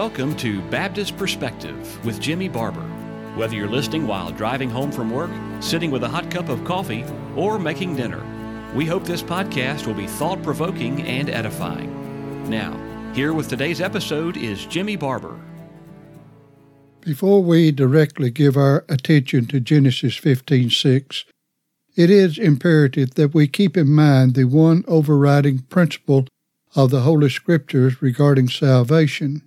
welcome to Baptist Perspective with Jimmy Barber. Whether you're listening while driving home from work, sitting with a hot cup of coffee, or making dinner, we hope this podcast will be thought provoking and edifying. Now, here with today's episode is Jimmy Barber. Before we directly give our attention to Genesis 15:6, it is imperative that we keep in mind the one overriding principle of the Holy Scriptures regarding salvation.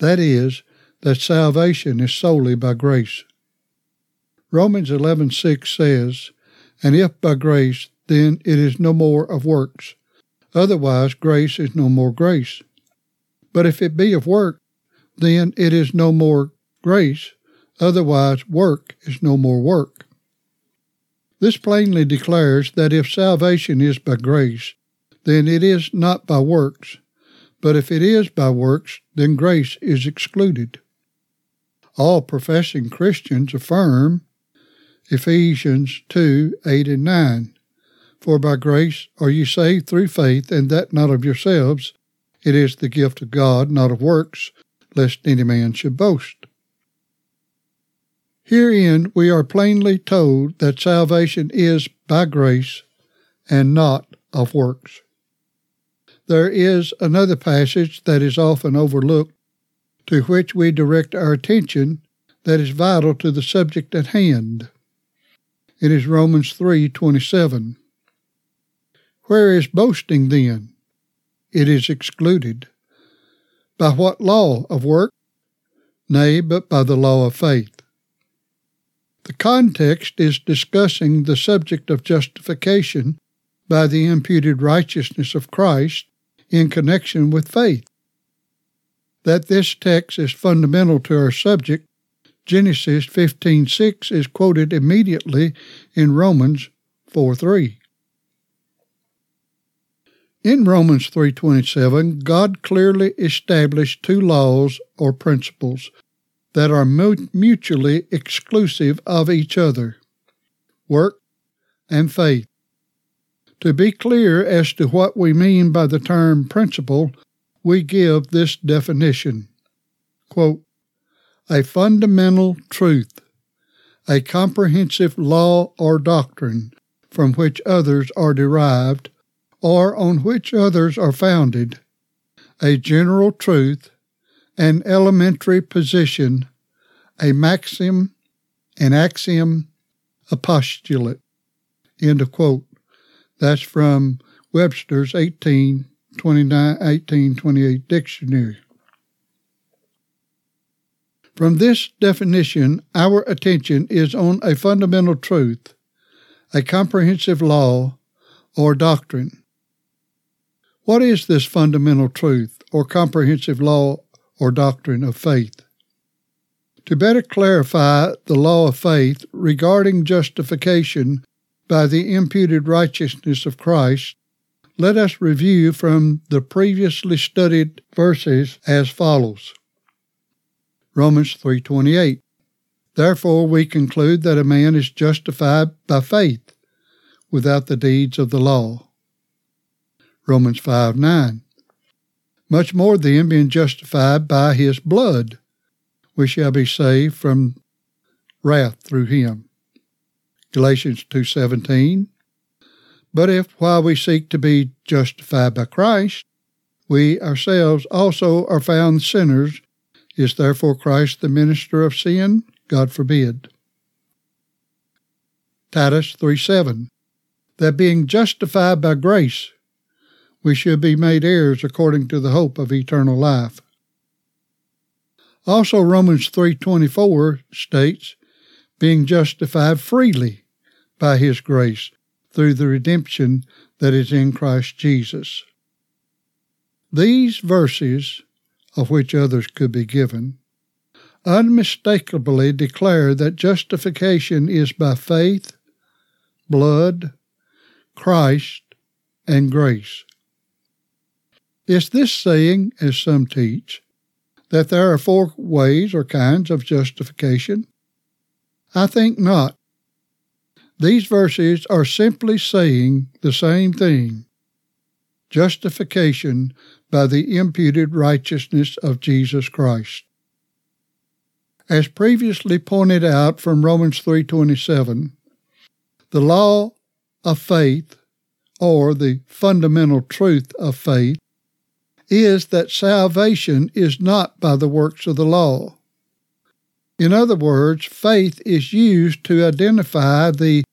That is, that salvation is solely by grace. Romans 11:6 says, "And if by grace, then it is no more of works. Otherwise grace is no more grace. But if it be of work, then it is no more grace, otherwise work is no more work." This plainly declares that if salvation is by grace, then it is not by works. But if it is by works, then grace is excluded. All professing Christians affirm Ephesians 2 8 and 9. For by grace are ye saved through faith, and that not of yourselves. It is the gift of God, not of works, lest any man should boast. Herein we are plainly told that salvation is by grace and not of works. There is another passage that is often overlooked to which we direct our attention that is vital to the subject at hand. It is Romans 3:27. Where is boasting then? It is excluded. By what law of work? Nay, but by the law of faith. The context is discussing the subject of justification by the imputed righteousness of Christ in connection with faith. That this text is fundamental to our subject, Genesis 15:6 is quoted immediately in Romans 4:3. In Romans 3:27, God clearly established two laws or principles that are mutually exclusive of each other: work and faith. To be clear as to what we mean by the term principle, we give this definition Quote, A fundamental truth, a comprehensive law or doctrine from which others are derived or on which others are founded, a general truth, an elementary position, a maxim, an axiom, a postulate. End of quote. That's from Webster's 1829, 1828 dictionary. From this definition, our attention is on a fundamental truth, a comprehensive law, or doctrine. What is this fundamental truth, or comprehensive law, or doctrine of faith? To better clarify the law of faith regarding justification by the imputed righteousness of Christ, let us review from the previously studied verses as follows. Romans 3:28 Therefore we conclude that a man is justified by faith without the deeds of the law. Romans 5:9 Much more then being justified by his blood we shall be saved from wrath through him. Galatians 2:17. But if while we seek to be justified by Christ, we ourselves also are found sinners, is therefore Christ the minister of sin? God forbid. Titus 3:7. That being justified by grace, we should be made heirs according to the hope of eternal life. Also Romans 3:24 states, being justified freely by his grace through the redemption that is in Christ Jesus. These verses, of which others could be given, unmistakably declare that justification is by faith, blood, Christ, and grace. Is this saying, as some teach, that there are four ways or kinds of justification? I think not. These verses are simply saying the same thing. justification by the imputed righteousness of Jesus Christ. As previously pointed out from Romans 3:27, the law of faith or the fundamental truth of faith is that salvation is not by the works of the law. In other words, faith is used to identify the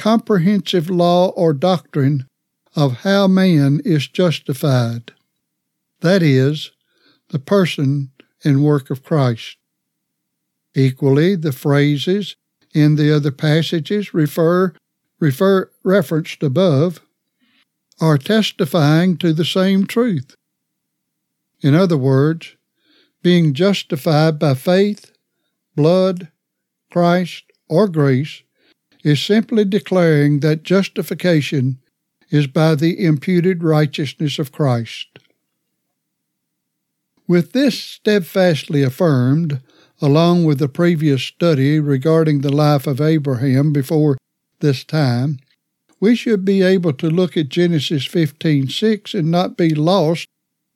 comprehensive law or doctrine of how man is justified. That is, the person and work of Christ. Equally, the phrases in the other passages refer, refer referenced above are testifying to the same truth. In other words, being justified by faith, blood, Christ, or grace is simply declaring that justification is by the imputed righteousness of Christ. With this steadfastly affirmed, along with the previous study regarding the life of Abraham before this time, we should be able to look at Genesis 15:6 and not be lost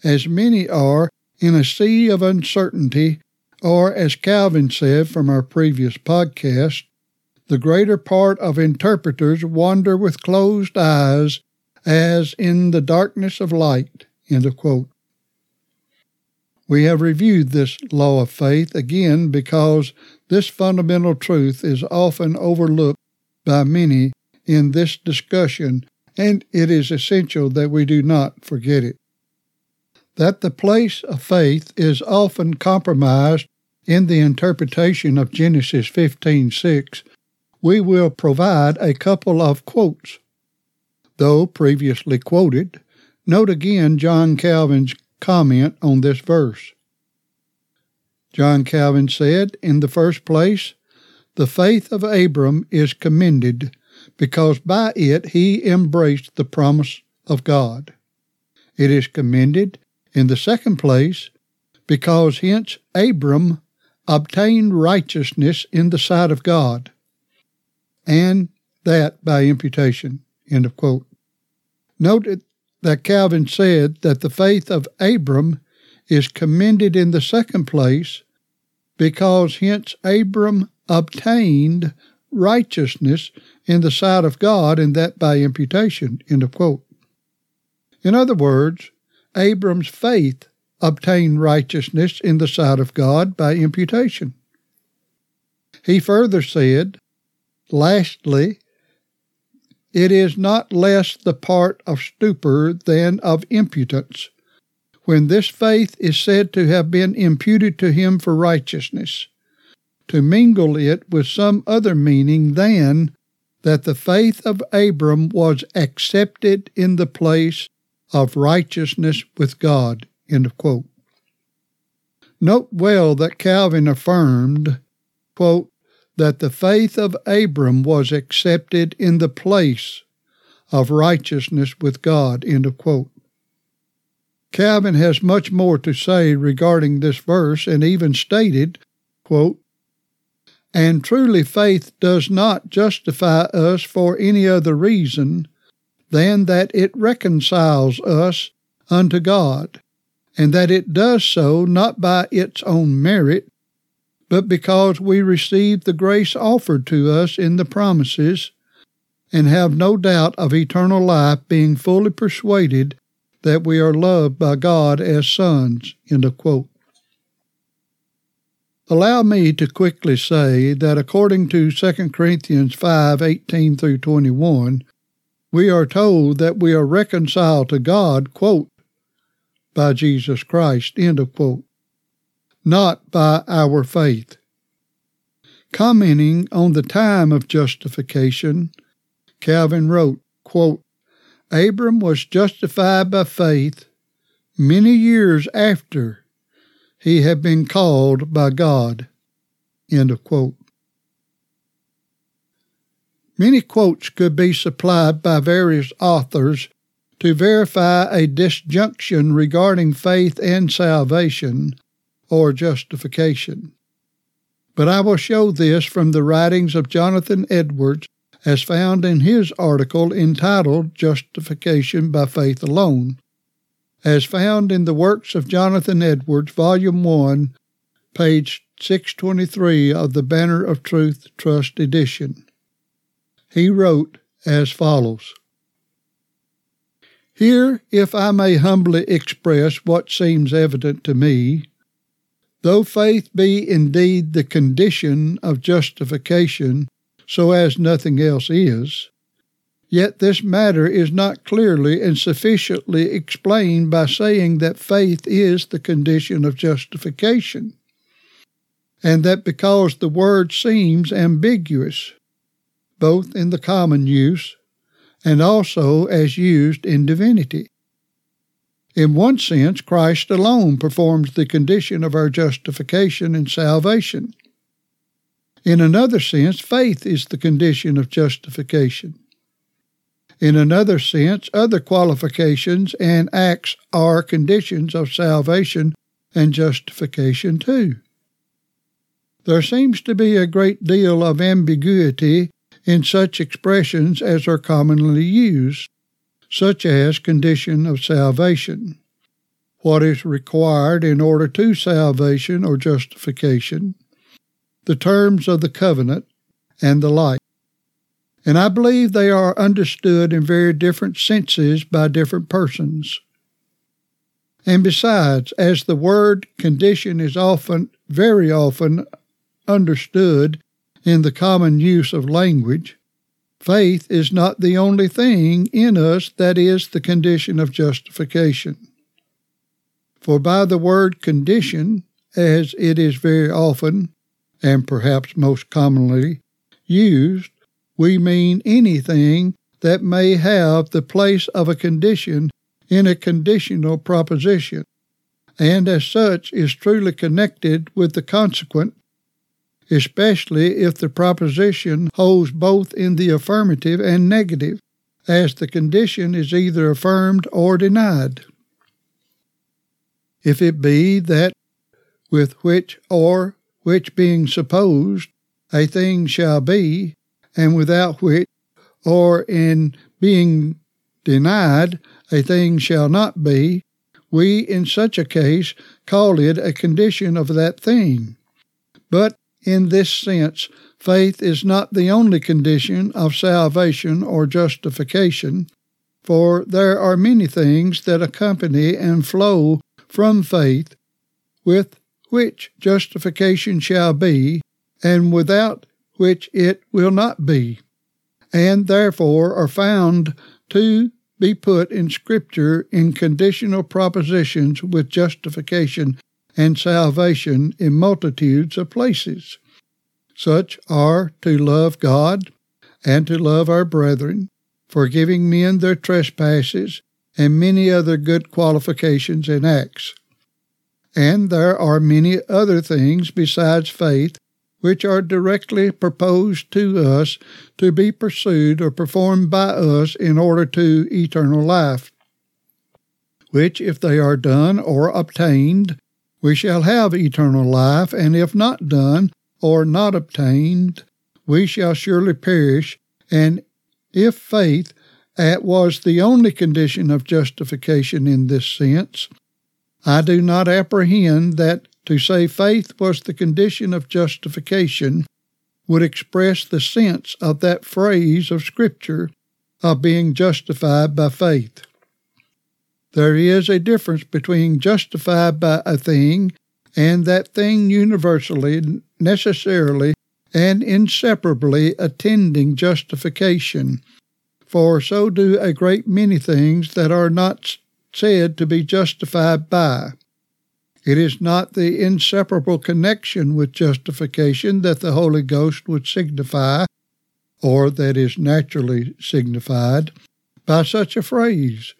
as many are in a sea of uncertainty or as Calvin said from our previous podcast, the greater part of interpreters wander with closed eyes as in the darkness of light. We have reviewed this law of faith again because this fundamental truth is often overlooked by many in this discussion, and it is essential that we do not forget it. That the place of faith is often compromised in the interpretation of Genesis 15:6, we will provide a couple of quotes. Though previously quoted, note again John Calvin's comment on this verse. John Calvin said, in the first place, the faith of Abram is commended because by it he embraced the promise of God. It is commended, in the second place, because hence Abram obtained righteousness in the sight of God, and that by imputation. End of quote. Note that Calvin said that the faith of Abram is commended in the second place because hence Abram obtained righteousness in the sight of God, and that by imputation. End of quote. In other words, Abram's faith obtained righteousness in the sight of God by imputation. He further said, Lastly, it is not less the part of stupor than of impudence, when this faith is said to have been imputed to him for righteousness, to mingle it with some other meaning than that the faith of Abram was accepted in the place of righteousness with God. Note well that Calvin affirmed, quote, that the faith of Abram was accepted in the place of righteousness with God. End of quote. Calvin has much more to say regarding this verse and even stated, quote, and truly faith does not justify us for any other reason than that it reconciles us unto God, and that it does so not by its own merit, but because we receive the grace offered to us in the promises, and have no doubt of eternal life, being fully persuaded that we are loved by God as sons. Allow me to quickly say that according to 2 Corinthians 5 18 through 21, we are told that we are reconciled to God, quote, by Jesus Christ, end of quote not by our faith. Commenting on the time of justification, Calvin wrote, quote, Abram was justified by faith many years after he had been called by God. End of quote. Many quotes could be supplied by various authors to verify a disjunction regarding faith and salvation or justification. But I will show this from the writings of Jonathan Edwards as found in his article entitled Justification by Faith Alone, as found in the works of Jonathan Edwards, Volume 1, page 623 of the Banner of Truth Trust edition. He wrote as follows Here, if I may humbly express what seems evident to me, though faith be indeed the condition of justification, so as nothing else is, Yet this matter is not clearly and sufficiently explained by saying that faith is the condition of justification, and that because the word seems ambiguous, both in the common use and also as used in divinity. In one sense, Christ alone performs the condition of our justification and salvation. In another sense, faith is the condition of justification. In another sense, other qualifications and acts are conditions of salvation and justification too. There seems to be a great deal of ambiguity in such expressions as are commonly used, such as condition of salvation, what is required in order to salvation or justification, the terms of the covenant, and the like. And I believe they are understood in very different senses by different persons. And besides, as the word condition is often, very often, understood in the common use of language, faith is not the only thing in us that is the condition of justification. For by the word condition, as it is very often, and perhaps most commonly, used, we mean anything that may have the place of a condition in a conditional proposition, and as such is truly connected with the consequent, especially if the proposition holds both in the affirmative and negative, as the condition is either affirmed or denied. If it be that with which or which being supposed a thing shall be, and without which, or in being denied, a thing shall not be, we in such a case call it a condition of that thing. But in this sense, faith is not the only condition of salvation or justification, for there are many things that accompany and flow from faith, with which justification shall be, and without which it will not be, and therefore are found to be put in Scripture in conditional propositions with justification and salvation in multitudes of places. Such are to love God and to love our brethren, forgiving men their trespasses, and many other good qualifications and acts. And there are many other things besides faith which are directly proposed to us to be pursued or performed by us in order to eternal life, which, if they are done or obtained, we shall have eternal life, and if not done or not obtained, we shall surely perish, and if faith that was the only condition of justification in this sense, I do not apprehend that to say faith was the condition of justification would express the sense of that phrase of Scripture of being justified by faith. There is a difference between justified by a thing and that thing universally, necessarily, and inseparably attending justification, for so do a great many things that are not said to be justified by. It is not the inseparable connection with justification that the Holy Ghost would signify, or that is naturally signified, by such a phrase,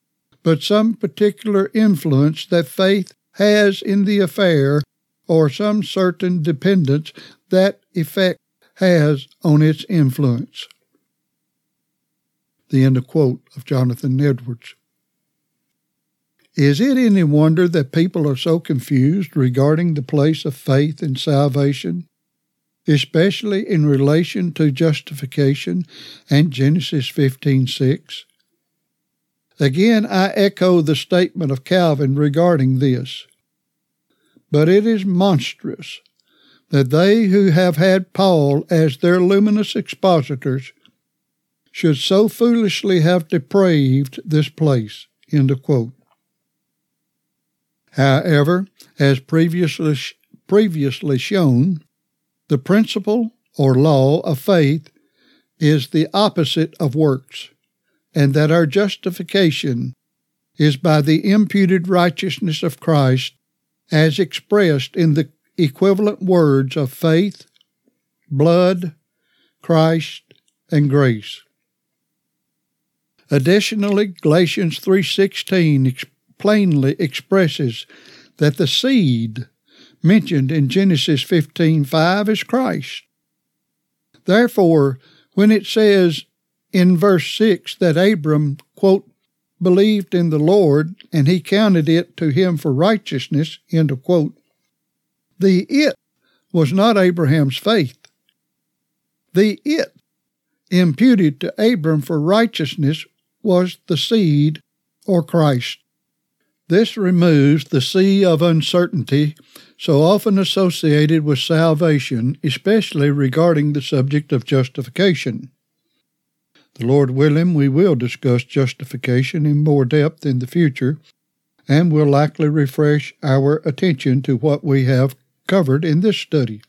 but some particular influence that faith has in the affair, or some certain dependence that effect has on its influence. The end of quote of Jonathan Edwards. Is it any wonder that people are so confused regarding the place of faith in salvation, especially in relation to justification and Genesis 15:6? Again, I echo the statement of Calvin regarding this. But it is monstrous that they who have had Paul as their luminous expositors should so foolishly have depraved this place. However, as previously, previously shown, the principle or law of faith is the opposite of works, and that our justification is by the imputed righteousness of Christ as expressed in the equivalent words of faith, blood, Christ, and grace. Additionally, Galatians 3:16 plainly expresses that the seed mentioned in Genesis 15:5 is Christ. Therefore, when it says in verse 6 that Abram, quote, believed in the Lord and he counted it to him for righteousness, end of quote, the it was not Abraham's faith. The it imputed to Abram for righteousness was the seed or Christ. This removes the sea of uncertainty so often associated with salvation, especially regarding the subject of justification. The Lord willing, we will discuss justification in more depth in the future, and will likely refresh our attention to what we have covered in this study.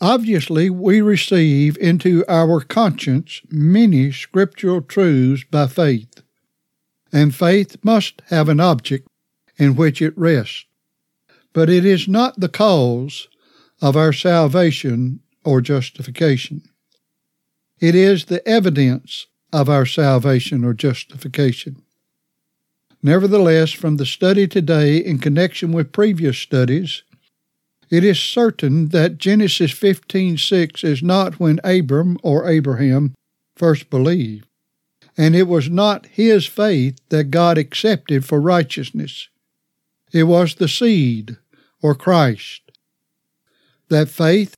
Obviously, we receive into our conscience many scriptural truths by faith, and faith must have an object in which it rests. But it is not the cause of our salvation or justification. It is the evidence of our salvation or justification. Nevertheless, from the study today in connection with previous studies, it is certain that Genesis 15:6 is not when Abram or Abraham first believed, and it was not his faith that God accepted for righteousness. It was the seed, or Christ. That faith,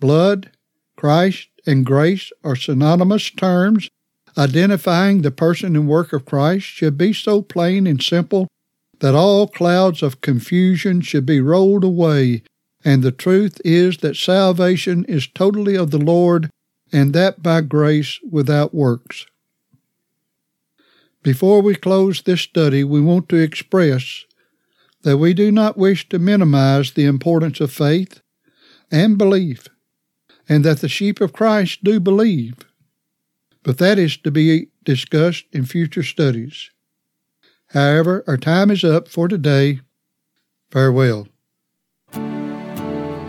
blood, Christ, and grace are synonymous terms identifying the person and work of Christ should be so plain and simple that all clouds of confusion should be rolled away and the truth is that salvation is totally of the Lord, and that by grace without works. Before we close this study, we want to express that we do not wish to minimize the importance of faith and belief, and that the sheep of Christ do believe. But that is to be discussed in future studies. However, our time is up for today. Farewell.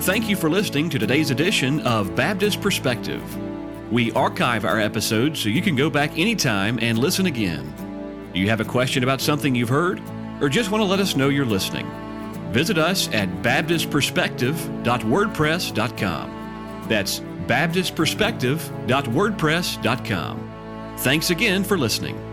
Thank you for listening to today's edition of Baptist Perspective. We archive our episodes so you can go back anytime and listen again. Do you have a question about something you've heard, or just want to let us know you're listening? Visit us at baptistperspective.wordpress.com. That's baptistperspective.wordpress.com. Thanks again for listening.